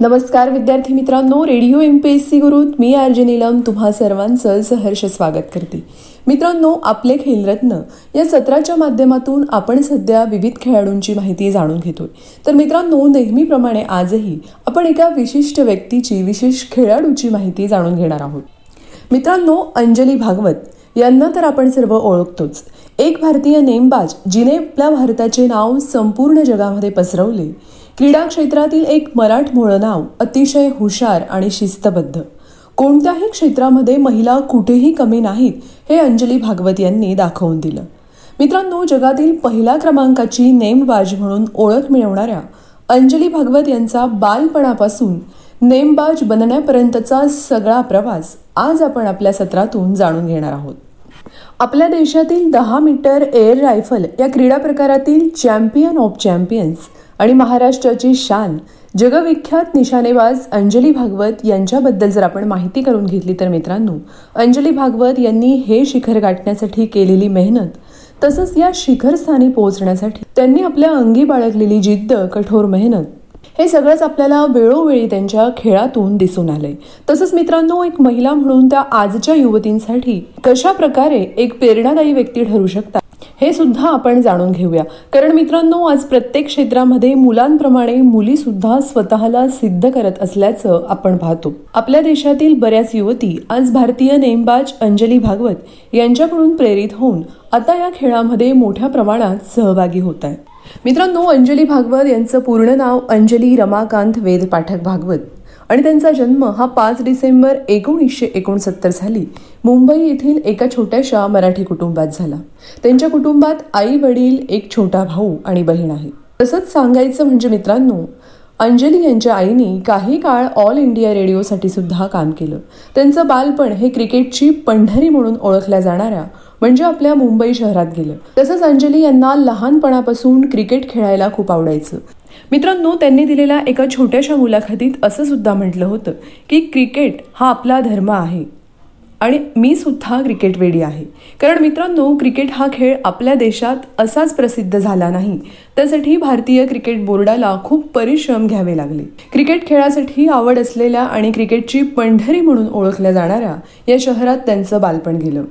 नमस्कार विद्यार्थी मित्रांनो. Radio M P S C गुरुत मी आर्जे नीलम. तुम्हा सर्वांचं सहर्ष स्वागत करते. मित्रांनो आपले खेलरत्न. या सत्राच्या माध्यमातून आपण सध्या विविध खेळाडूंची माहिती जाणून घेतोय. तर मित्रांनो नेहमीप्रमाणे आजही आपण एका विशिष्ट व्यक्तीची विशेष खेळाडूची माहिती जाणून घेणार आहोत. मित्रांनो अंजली भागवत यांना तर आपण सर्व ओळखतोच. एक भारतीय नेमबाज जिने आपल्या भारताचे नाव संपूर्ण जगामध्ये पसरवले. क्रीडा क्षेत्रातील एक मराठमोळं नाव अतिशय हुशार आणि शिस्तबद्ध. कोणत्याही क्षेत्रामध्ये महिला कुठेही कमी नाहीत हे अंजली भागवत यांनी दाखवून दिलं. मित्रांनो जगातील पहिल्या क्रमांकाची नेमबाज म्हणून ओळख मिळवणाऱ्या अंजली भागवत यांचा बालपणापासून नेमबाज बनण्यापर्यंतचा सगळा प्रवास आज आपण आपल्या सत्रातून जाणून घेणार आहोत. आपल्या देशातील दहा मीटर एअर रायफल या क्रीडा प्रकारातील चॅम्पियन ऑफ चॅम्पियन्स आणि महाराष्ट्राची शान. जगविख्यात निशाणेबाज अंजली भागवत यांच्याबद्दल जर आपण माहिती करून घेतली तर मित्रांनो अंजली भागवत यांनी हे शिखर गाठण्यासाठी केलेली मेहनत तसंच या शिखरस्थानी पोहोचण्यासाठी त्यांनी आपल्या अंगी बाळगलेली जिद्द कठोर मेहनत हे सगळंच आपल्याला वेळोवेळी त्यांच्या खेळातून दिसून आलंय. तसंच मित्रांनो एक महिला म्हणून त्या आजच्या युवतींसाठी कशा प्रकारे एक प्रेरणादायी व्यक्ती ठरू शकतात? हे सुद्धा आपण जाणून घेऊया. कारण मित्रांनो आज प्रत्येक क्षेत्रामध्ये मुलांप्रमाणे मुली सुद्धा स्वतःला सिद्ध करत असल्याचं आपण पाहतो. आपल्या देशातील बऱ्याच युवती आज भारतीय नेमबाज अंजली भागवत यांच्याकडून प्रेरित होऊन आता या खेळामध्ये मोठ्या प्रमाणात सहभागी होत आहेत. मित्रांनो अंजली भागवत यांचं पूर्ण नाव अंजली रमाकांत वेद पाठक भागवत. आणि त्यांचा जन्म हा पाच डिसेंबर एकोणीसशे एकोणसत्तर साली मुंबई येथील एका छोट्याशा मराठी कुटुंबात झाला. त्यांच्या कुटुंबात आई वडील एक छोटा भाऊ आणि बहीण आहे. तसंच सांगायचं म्हणजे मित्रांनो अंजली यांच्या आईने काही काळ ऑल इंडिया रेडिओसाठी सुद्धा काम केलं. त्यांचं बालपण हे क्रिकेटची पंढरी म्हणून ओळखल्या जाणाऱ्या म्हणजे आपल्या मुंबई शहरात गेलं. तसंच अंजली यांना लहानपणापासून क्रिकेट खेळायला खूप आवडायचं. मित्रांनो त्यांनी दिलेल्या एका छोट्याशा मुलाखतीत असं सुद्धा म्हटलं होतं की क्रिकेट हा आपला धर्म आहे आणि मी सुद्धा क्रिकेटवेडी आहे. कारण मित्रांनो क्रिकेट हा खेळ आपल्या देशात असाच प्रसिद्ध झाला नाही. त्यासाठी भारतीय क्रिकेट बोर्डाला खूप परिश्रम घ्यावे लागले. क्रिकेट खेळासाठी आवड असलेल्या आणि क्रिकेटची पंढरी म्हणून ओळखल्या जाणाऱ्या या शहरात त्यांचं बालपण गेलं.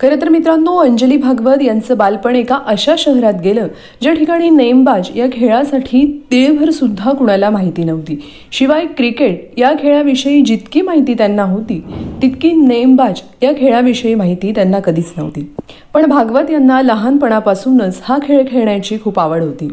खरं तर मित्रांनो अंजली भागवत यांचं बालपण एका अशा शहरात गेलं ज्या ठिकाणी नेमबाज या खेळासाठी तिळभर सुद्धा कुणाला माहिती नव्हती. शिवाय क्रिकेट या खेळाविषयी जितकी माहिती त्यांना होती तितकी नेमबाज या खेळाविषयी माहिती त्यांना कधीच नव्हती. पण भागवत यांना लहानपणापासूनच हा खेळ खेळण्याची खूप आवड होती.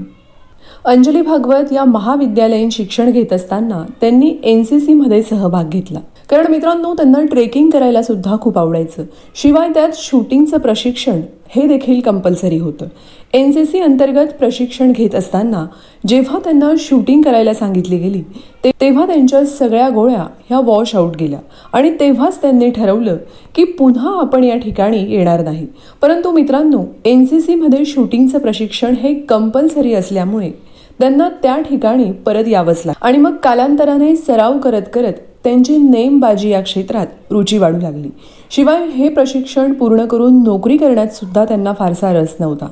अंजली भागवत या महाविद्यालयीन शिक्षण घेत असताना त्यांनी एन सी सीमध्ये सहभाग घेतला. कारण मित्रांनो त्यांना ट्रेकिंग करायला सुद्धा खूप आवडायचं. शिवाय त्यात शूटिंगचं प्रशिक्षण हे देखील कंपल्सरी होतं. एन सी सी अंतर्गत प्रशिक्षण घेत असताना जेव्हा त्यांना शूटिंग करायला सांगितली गेली ते तेव्हा त्यांच्या सगळ्या गोळ्या ह्या वॉश आउट गेल्या. आणि तेव्हाच त्यांनी ठरवलं की पुन्हा आपण या ठिकाणी येणार नाही. परंतु मित्रांनो एन सी सीमध्ये शूटिंगचं प्रशिक्षण हे कंपल्सरी असल्यामुळे त्यांना त्या ठिकाणी परत यावंच लागलं. आणि मग कालांतराने सराव करत करत त्यांची नेमबाजी या क्षेत्रात रुची वाढू लागली. शिवाय हे प्रशिक्षण पूर्ण करून नोकरी करण्यात सुद्धा त्यांना फारसा रस नव्हता.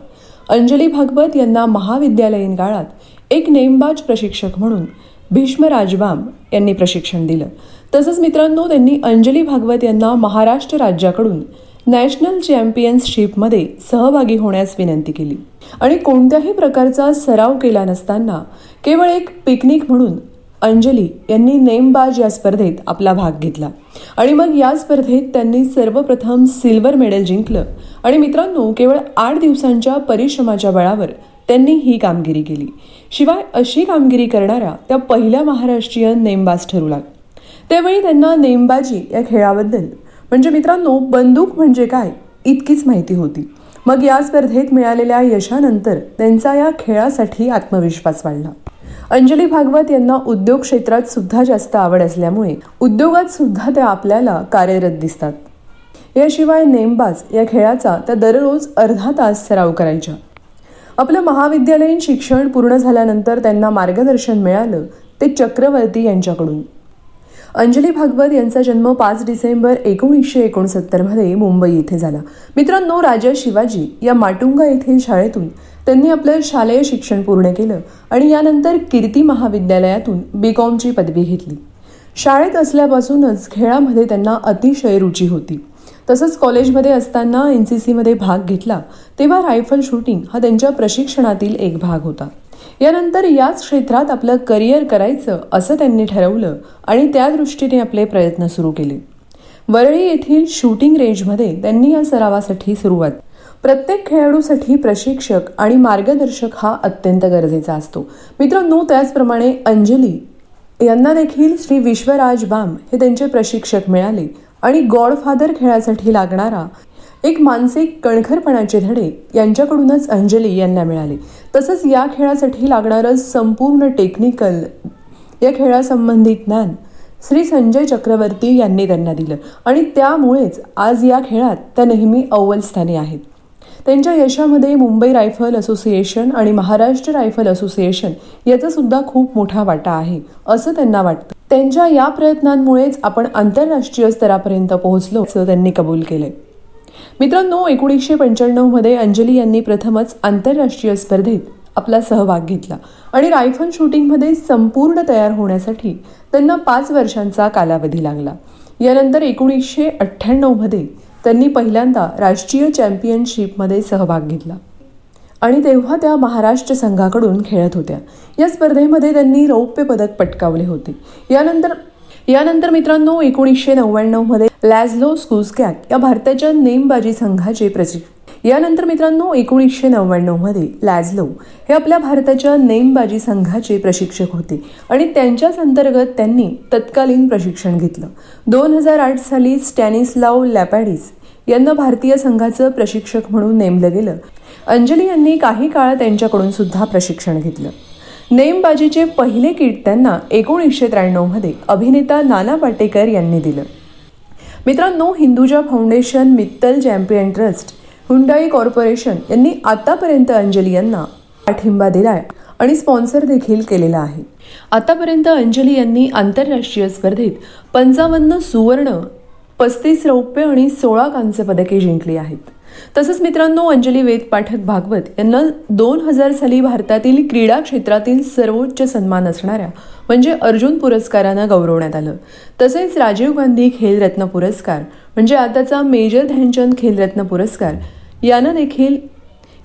अंजली भागवत यांना महाविद्यालयीन काळात एक नेमबाज प्रशिक्षक म्हणून भीष्म राजबाम यांनी प्रशिक्षण दिलं. तसंच मित्रांनो त्यांनी अंजली भागवत यांना महाराष्ट्र राज्याकडून नॅशनल चॅम्पियन्सशिपमध्ये सहभागी होण्यास विनंती केली. आणि कोणत्याही प्रकारचा सराव केला नसताना केवळ एक पिकनिक म्हणून अंजली यांनी नेमबाज या स्पर्धेत आपला भाग घेतला. आणि मग या स्पर्धेत त्यांनी सर्वप्रथम सिल्वर मेडल जिंकलं आणि मित्रांनो केवळ आठ दिवसांच्या परिश्रमाच्या बळावर त्यांनी ही कामगिरी केली. शिवाय अशी कामगिरी करणाऱ्या त्या पहिल्या महाराष्ट्रीयन नेमबाज ठरू लाग त्यावेळी त्यांना नेमबाजी या खेळाबद्दल म्हणजे मित्रांनो बंदूक म्हणजे काय? इतकीच माहिती होती. मग या स्पर्धेत मिळालेल्या यशानंतर त्यांचा या खेळासाठी आत्मविश्वास वाढला. अंजली भागवत यांना उद्योग क्षेत्रात सुद्धा जास्त आवड असल्यामुळे उद्योगात सुद्धा त्या आपल्याला कार्यरत दिसतात. याशिवाय नेमबाज या खेळाचा त्या दररोज अर्धा तास सराव करायच्या. आपलं महाविद्यालयीन शिक्षण पूर्ण झाल्यानंतर त्यांना मार्गदर्शन मिळालं ते चक्रवर्ती यांच्याकडून. अंजली भागवत यांचा जन्म पाच डिसेंबर एकोणीसशे एकोणसत्तरमध्ये मुंबई येथे झाला. मित्रांनो राजा शिवाजी या माटुंगा येथील शाळेतून त्यांनी आपलं शालेय शिक्षण पूर्ण केलं आणि यानंतर कीर्ती महाविद्यालयातून बी कॉमची पदवी घेतली. शाळेत असल्यापासूनच खेळामध्ये त्यांना अतिशय रुची होती. तसंच कॉलेजमध्ये असताना एन सी सीमध्ये भाग घेतला तेव्हा रायफल शूटिंग हा त्यांच्या प्रशिक्षणातील एक भाग होता. यानंतर याच क्षेत्रात आपलं करिअर करायचं असं त्यांनी ठरवलं आणि त्या दृष्टीने आपले प्रयत्न सुरू केले. वरळी येथील शूटिंग रेंजमध्ये त्यांनी या सरावासाठी सुरुवात. प्रत्येक खेळाडूसाठी प्रशिक्षक आणि मार्गदर्शक हा अत्यंत गरजेचा असतो. मित्रांनो त्याचप्रमाणे अंजली यांना देखील श्री विश्वराज बाम हे त्यांचे प्रशिक्षक मिळाले आणि गॉडफादर खेळासाठी लागणारा एक मानसिक कणखरपणाचे धडे यांच्याकडूनच अंजली यांना मिळाले. तसंच या खेळासाठी लागणारं संपूर्ण टेक्निकल या खेळासंबंधी ज्ञान श्री संजय चक्रवर्ती यांनी त्यांना दिलं. आणि त्यामुळेच आज या खेळात त्या नेहमी अव्वल स्थानी आहेत. त्यांच्या यशामध्ये मुंबई रायफल असोसिएशन आणि महाराष्ट्र रायफल असोसिएशन याचा सुद्धा खूप मोठा वाटा आहे असं त्यांना वाटतं. त्यांच्या या प्रयत्नांमुळेच आपण आंतरराष्ट्रीय स्तरापर्यंत पोहोचलो असं त्यांनी कबूल केलंय. मित्रांनो एकोणीसशे मध्ये अंजली यांनी प्रथमच आंतरराष्ट्रीय स्पर्धेत आपला सहभाग घेतला आणि रायफल शूटिंगमध्ये संपूर्ण तयार होण्यासाठी त्यांना पाच वर्षांचा कालावधी लागला. यानंतर एकोणीसशे मध्ये त्यांनी पहिल्यांदा राष्ट्रीय चॅम्पियनशिपमध्ये सहभाग घेतला. आणि तेव्हा त्या महाराष्ट्र संघाकडून खेळत होत्या. या स्पर्धेमध्ये त्यांनी रौप्य पदक पटकावले होते. यानंतर यानंतर मित्रांनो एकोणीसशे मध्ये लॅझलो स्कुस्कॅक या भारताच्या नेमबाजी संघाचे प्रशिक्षक यानंतर मित्रांनो एकोणीसशे मध्ये लॅझलो हे आपल्या भारताच्या नेमबाजी संघाचे प्रशिक्षक होते आणि त्यांच्याच अंतर्गत त्यांनी तत्कालीन प्रशिक्षण घेतलं. दोन हजार आठ साली स्टॅनिस्लाव लॅपॅडिस यांना भारतीय संघाचं प्रशिक्षक म्हणून नेमलं गेलं. अंजली यांनी काही काळ त्यांच्याकडून सुद्धा प्रशिक्षण घेतलं. नेमबाजीचे पहिले किट त्यांना एकोणीसशे त्र्याण्णवमध्ये अभिनेता नाना पाटेकर यांनी दिलं. मित्रांनो Hinduja foundation Mittal champion trust Hyundai corporation यांनी आतापर्यंत अंजली यांना पाठिंबा दिलाय आणि स्पॉन्सर देखील केलेला आहे. आतापर्यंत अंजली यांनी आंतरराष्ट्रीय स्पर्धेत पंचावन्न सुवर्ण पस्तीस रौप्य आणि सोळा कांस्य पदके जिंकली आहेत. तसंच मित्रांनो अंजली वेद पाठक भागवत यांना दोन हजार साली भारतातील क्रीडा क्षेत्रातील सर्वोच्च सन्मान असणाऱ्या म्हणजे अर्जुन पुरस्कारानं गौरवण्यात आलं. तसेच राजीव गांधी खेलरत्न पुरस्कार म्हणजे आताचा मेजर ध्यानचंद खेलरत्न पुरस्कार यानं देखील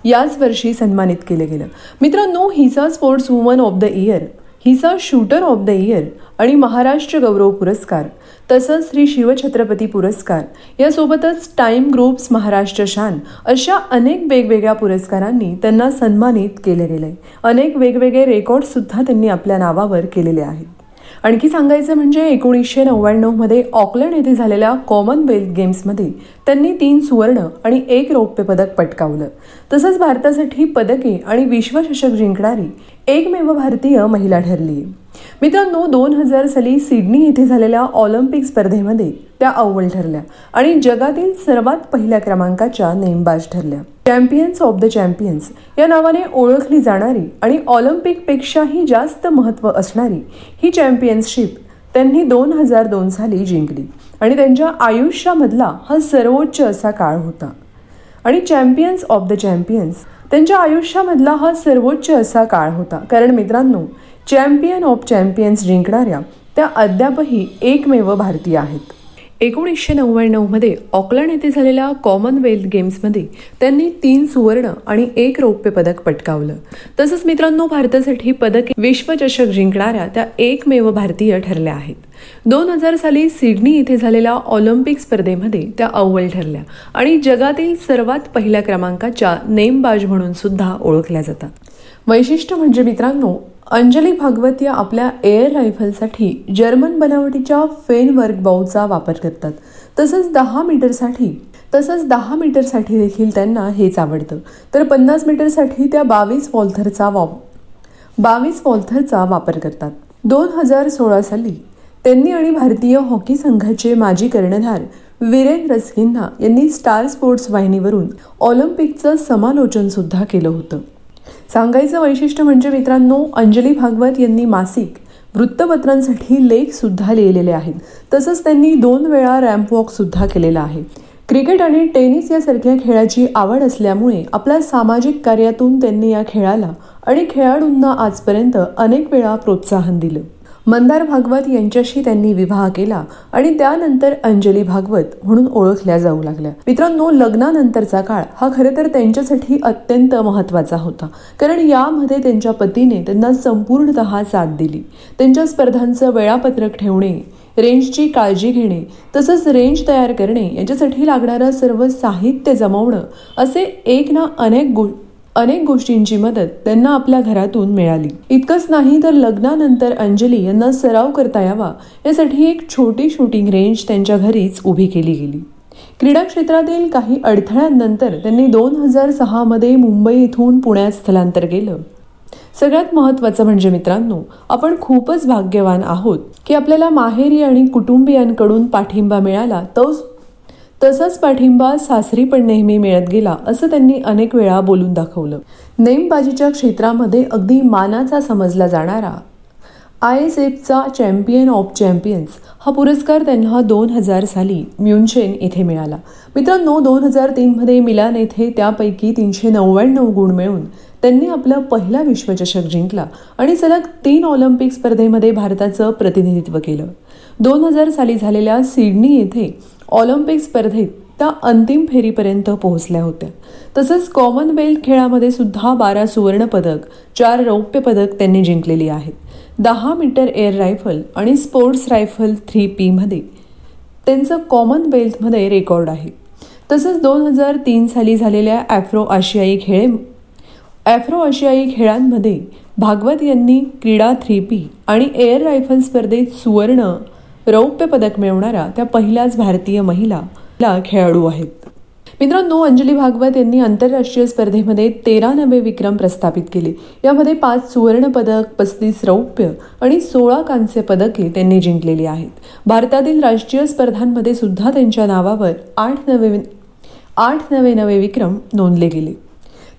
याच वर्षी सन्मानित केलं गेलं. मित्रांनो हिचा sports woman of the year हिचा शूटर ऑफ द इयर आणि महाराष्ट्र गौरव पुरस्कार तसंच श्री शिवछत्रपती पुरस्कार यासोबतच टाईम ग्रुप्स महाराष्ट्र शान अशा अनेक वेगवेगळ्या पुरस्कारांनी त्यांना सन्मानित केले गेले अनेक वेगवेगळे रेकॉर्डसुद्धा त्यांनी आपल्या नावावर केलेले आहेत. आणखी सांगायचं म्हणजे एकोणीसशे नव्याण्णवमध्ये ऑकलंड येथे झालेल्या कॉमनवेल्थ गेम्समध्ये त्यांनी तीन सुवर्ण आणि एक रौप्य पदक पटकावलं. तसंच भारतासाठी पदके आणि विश्वचषक जिंकणारी एकमेव भारतीय महिला ठरली. मित्रांनो दोन हजार साली सिडनी येथे झालेल्या ऑलिम्पिक स्पर्धेमध्ये त्या अव्वल ठरल्या आणि जगातील सर्वात पहिल्या क्रमांकाच्या नेमबाज ठरल्या. चॅम्पियन्स ऑफ द चॅम्पियन्स या नावाने ओळखली जाणारी आणि ऑलिम्पिकपेक्षाही जास्त महत्त्व असणारी ही चॅम्पियनशिप त्यांनी दोन हजार दोन साली जिंकली आणि त्यांच्या आयुष्यामधला हा सर्वोच्च असा काळ होता. आणि चॅम्पियन्स ऑफ द चॅम्पियन्स त्यांच्या आयुष्यामधला हा सर्वोच्च असा काळ होता. कारण मित्रांनो चॅम्पियन ऑफ चॅम्पियन्स जिंकणाऱ्या त्या अद्यापही एकमेव भारतीय आहेत. एकोणीसशे नव्याण्णवमध्ये ऑकलंड येथे झालेल्या कॉमनवेल्थ गेम्समध्ये त्यांनी तीन सुवर्ण आणि एक रौप्य पदक पटकावलं. तसंच मित्रांनो भारतासाठी पदक विश्वचषक जिंकणाऱ्या त्या एकमेव भारतीय ठरल्या आहेत. दोन हजार साली सिडनी येथे झालेल्या ऑलिम्पिक स्पर्धेमध्ये त्या अव्वल ठरल्या आणि जगातील सर्वात पहिल्या क्रमांकाच्या नेमबाज म्हणून सुद्धा ओळखल्या जातात. वैशिष्ट्य म्हणजे मित्रांनो अंजली भागवत या आपल्या एअर रायफलसाठी जर्मन बनावटीच्या फेन वर्क बाऊचा वापर करतात. तसंच दहा मीटरसाठी तसंच दहा मीटरसाठी देखील त्यांना हेच आवडतं. तर पन्नास मीटरसाठी त्या बावीस वॉल्थरचा वा बावीस वॉल्थरचा वापर करतात. दोन हजार सोळा साली त्यांनी आणि भारतीय हॉकी संघाचे माजी कर्णधार वीरेंद्र सिन्हा यांनी स्टार स्पोर्ट्स वाहिनीवरून ऑलिम्पिकचं समालोचन सुद्धा केलं होतं. सांगायचं वैशिष्ट्य म्हणजे मित्रांनो अंजली भागवत यांनी मासिक वृत्तपत्रांसाठी लेखसुद्धा लिहिलेले आहेत. तसंच त्यांनी दोन वेळा रॅम्प वॉकसुद्धा केलेला आहे. क्रिकेट आणि टेनिस यासारख्या खेळाची आवड असल्यामुळे आपल्या सामाजिक कार्यातून त्यांनी या खेळाला आणि खेळाडूंना आजपर्यंत अनेक वेळा प्रोत्साहन दिलं. मंदार भागवत यांच्याशी त्यांनी विवाह केला आणि त्यानंतर अंजली भागवत म्हणून ओळखल्या जाऊ लागल्या. मित्रांनो लग्नानंतरचा काळ हा खरं तर त्यांच्यासाठी अत्यंत महत्त्वाचा होता. कारण यामध्ये त्यांच्या पतीने त्यांना संपूर्णतः साथ दिली. त्यांच्या स्पर्धांचं वेळापत्रक ठेवणे रेंजची काळजी घेणे तसंच रेंज तयार करणे याच्यासाठी लागणारं सर्व साहित्य जमवणं असे एक ना अनेक गो अनेक गोष्टींची मदत त्यांना आपल्या घरातून मिळाली. इतकंच नाही तर लग्नानंतर अंजली यांना सराव करता यावा यासाठी एक छोटी शूटिंग रेंज त्यांच्या घरीच उभी केली गेली. क्रीडा क्षेत्रातील काही अडथळ्यांनंतर त्यांनी दोन हजार सहामध्ये मुंबई इथून पुण्यात स्थलांतर केलं. सगळ्यात महत्वाचं म्हणजे मित्रांनो आपण खूपच भाग्यवान आहोत की आपल्याला माहेरी आणि कुटुंबियांकडून पाठिंबा मिळाला तोच तसाच पाठिंबा सासरी पण नेहमी मिळत गेला असं त्यांनी अनेक वेळा बोलून दाखवलं. नेमबाजीच्या क्षेत्रामध्ये अगदी मानाचा समजला जाणारा आय एस एफचा चॅम्पियन ऑफ चॅम्पियन्स हा पुरस्कार त्यांना दोन हजार साली म्युनचेन इथे मिळाला. मित्रांनो दोन हजार तीनमध्ये मिलान येथे त्यापैकी तीनशे नव्याण्णव गुण मिळून त्यांनी आपला पहिला विश्वचषक जिंकला आणि सलग तीन ऑलिम्पिक स्पर्धेमध्ये भारताचं प्रतिनिधित्व केलं. दोन हजार साली झालेल्या सिडनी येथे ऑलिम्पिक स्पर्धेत त्या अंतिम फेरीपर्यंत पोहोचल्या होत्या. तसंच कॉमनवेल्थ खेळामध्ये सुद्धा बारा सुवर्णपदक चार रौप्य पदक त्यांनी जिंकलेली आहेत. दहा मीटर एअर रायफल आणि स्पोर्ट्स रायफल थ्री पीमध्ये त्यांचं कॉमनवेल्थमध्ये रेकॉर्ड आहे. तसंच दोन हजार तीन साली झालेल्या ॲफ्रो आशियाई खेळे ॲफ्रो आशियाई खेळांमध्ये भागवत यांनी क्रीडा थ्री पी आणि एअर रायफल स्पर्धेत सुवर्ण रौप्य पदक मिळवणाऱ्या त्या पहिल्याच भारतीय महिला खेळाडू आहेत. मित्रांनो अंजली भागवत यांनी आंतरराष्ट्रीय स्पर्धेमध्ये तेरा नवे विक्रम प्रस्थापित केले. यामध्ये पाच सुवर्ण पदक पस्तीस रौप्य आणि सोळा कांस्य पदके त्यांनी जिंकलेली आहेत. भारतातील राष्ट्रीय स्पर्धांमध्ये सुद्धा त्यांच्या नावावर आठ नवे आठ नवे नवे विक्रम नोंदले गेले.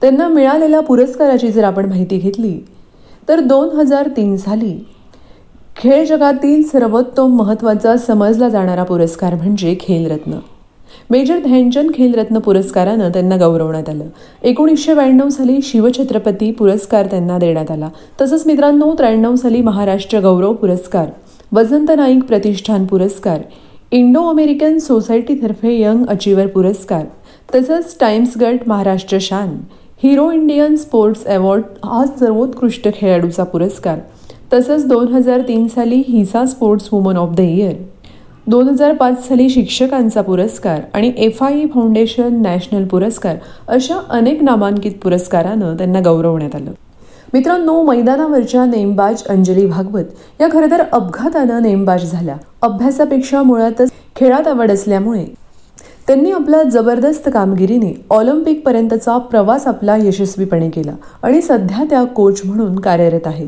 त्यांना मिळालेल्या पुरस्काराची जर आपण माहिती घेतली तर दोन हजार तीन साली खेळ जगातील सर्वोत्तम महत्त्वाचा समजला जाणारा पुरस्कार म्हणजे खेलरत्न. मेजर ध्यानचंद खेलरत्न पुरस्कारानं त्यांना गौरवण्यात आलं. एकोणीसशे ब्याण्णव साली शिवछत्रपती पुरस्कार त्यांना देण्यात आला. तसंच मित्रांनो त्र्याण्णव साली महाराष्ट्र गौरव पुरस्कार वसंत नाईक प्रतिष्ठान पुरस्कार इंडो अमेरिकन सोसायटीतर्फे यंग अचिव्हर पुरस्कार तसंच टाइम्स गट Maharashtra Shaan hero Indian sports award हा सर्वोत्कृष्ट खेळाडूचा पुरस्कार तसंच दोन हजार तीन साली हिसा sports woman of the year दोन हजार पाच साली शिक्षकांचा पुरस्कार आणि F I E foundation national पुरस्कार अशा अनेक नामांकित पुरस्कारानं त्यांना गौरवण्यात आलं. मित्रांनो मैदानावरच्या नेमबाज अंजली भागवत या खरं तर अपघातानं नेमबाज झाल्या. अभ्यासापेक्षा मुळातच खेळात आवड असल्यामुळे त्यांनी आपल्या जबरदस्त कामगिरीने ऑलिम्पिकपर्यंतचा प्रवास आपला यशस्वीपणे केला आणि सध्या त्या कोच म्हणून कार्यरत आहेत.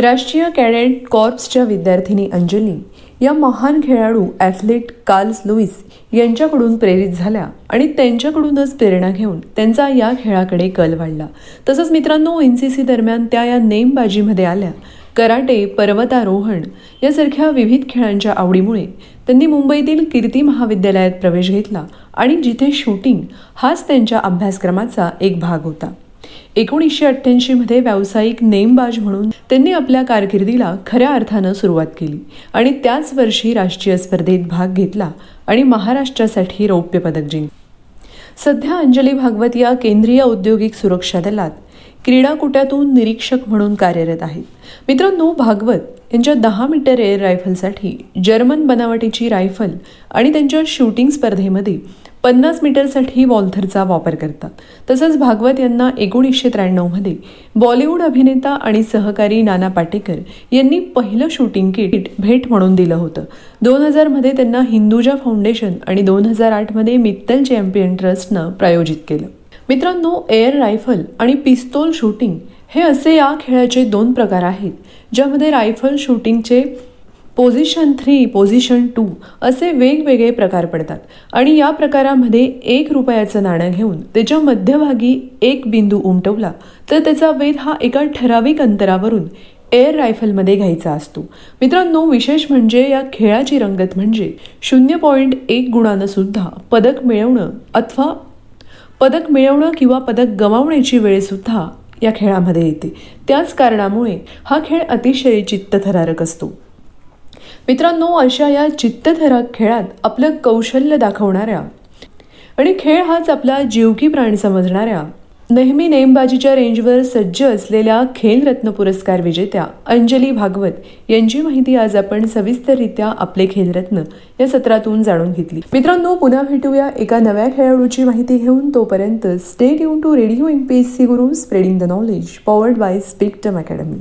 राष्ट्रीय कॅडेट कॉर्प्सच्या विद्यार्थिनी अंजली या महान खेळाडू ॲथलीट कार्ल्स लुईस यांच्याकडून प्रेरित झाल्या आणि त्यांच्याकडूनच प्रेरणा घेऊन त्यांचा या खेळाकडे कल वाढला. तसंच मित्रांनो एन सी सी दरम्यान त्या या नेमबाजीमध्ये आल्या कराटे पर्वतारोहण यासारख्या विविध खेळांच्या आवडीमुळे त्यांनी मुंबईतील कीर्ती महाविद्यालयात प्रवेश घेतला आणि जिथे शूटिंग हाच त्यांच्या अभ्यासक्रमाचा एक भाग होता. एकोणीसशे अठ्ठ्याऐंशीमध्ये व्यावसायिक नेमबाज म्हणून त्यांनी आपल्या कारकिर्दीला खऱ्या अर्थानं सुरुवात केली आणि त्याच वर्षी राष्ट्रीय स्पर्धेत भाग घेतला आणि महाराष्ट्रासाठी रौप्य पदक जिंकले. सध्या अंजली भागवत या केंद्रीय औद्योगिक सुरक्षा दलात क्रीडाकुट्यातून निरीक्षक म्हणून कार्यरत आहेत. मित्रांनो भागवत यांच्या दहा मीटर एअर रायफलसाठी जर्मन बनावटीची रायफल आणि त्यांच्या शूटिंग स्पर्धेमध्ये पन्नास मीटरसाठी वॉल्थरचा वापर करतात. तसंच भागवत यांना एकोणीसशे त्र्याण्णवमध्ये बॉलिवूड अभिनेता आणि सहकारी नाना पाटेकर यांनी पहिलं शूटिंग किट भेट म्हणून दिलं होतं. दोन हजारमध्ये त्यांना हिंदुजा फाउंडेशन आणि दोन हजार आठमध्ये मित्तल चॅम्पियन ट्रस्टनं प्रायोजित केलं. मित्रांनो एअर रायफल आणि पिस्तोल शूटिंग हे असे या खेळाचे दोन प्रकार आहेत ज्यामध्ये रायफल शूटिंगचे पोझिशन थ्री पोझिशन टू असे वेगवेगळे प्रकार पडतात. आणि या प्रकारामध्ये एक रुपयाचं नाणं घेऊन त्याच्या मध्यभागी एक बिंदू उमटवला तर त्याचा वेध हा एका ठराविक अंतरावरून एअर रायफलमध्ये घ्यायचा असतो. मित्रांनो विशेष म्हणजे या खेळाची रंगत म्हणजे शून्य पॉईंट एक गुणानं सुद्धा पदक मिळवणं अथवा पदक मिळवणं किंवा पदक गमावण्याची वेळसुद्धा या खेळामध्ये येते. त्याच कारणामुळे हा खेळ अतिशय चित्तथरारक असतो. मित्रांनो अशा या चित्तथरारक खेळात आपलं कौशल्य दाखवणाऱ्या आणि खेळ हाच आपला जीवकी प्राण समजणाऱ्या नेहमी नेमबाजीच्या रेंजवर सज्ज असलेल्या खेलरत्न पुरस्कार विजेत्या अंजली भागवत यांची माहिती आज आपण सविस्तररित्या आपले खेलरत्न या सत्रातून जाणून घेतली. मित्रांनो पुन्हा भेटूया एका नव्या खेळाडूची माहिती घेऊन. तोपर्यंत stay युन to radio M P S C Guru spreading the knowledge powered by Spectrum Academy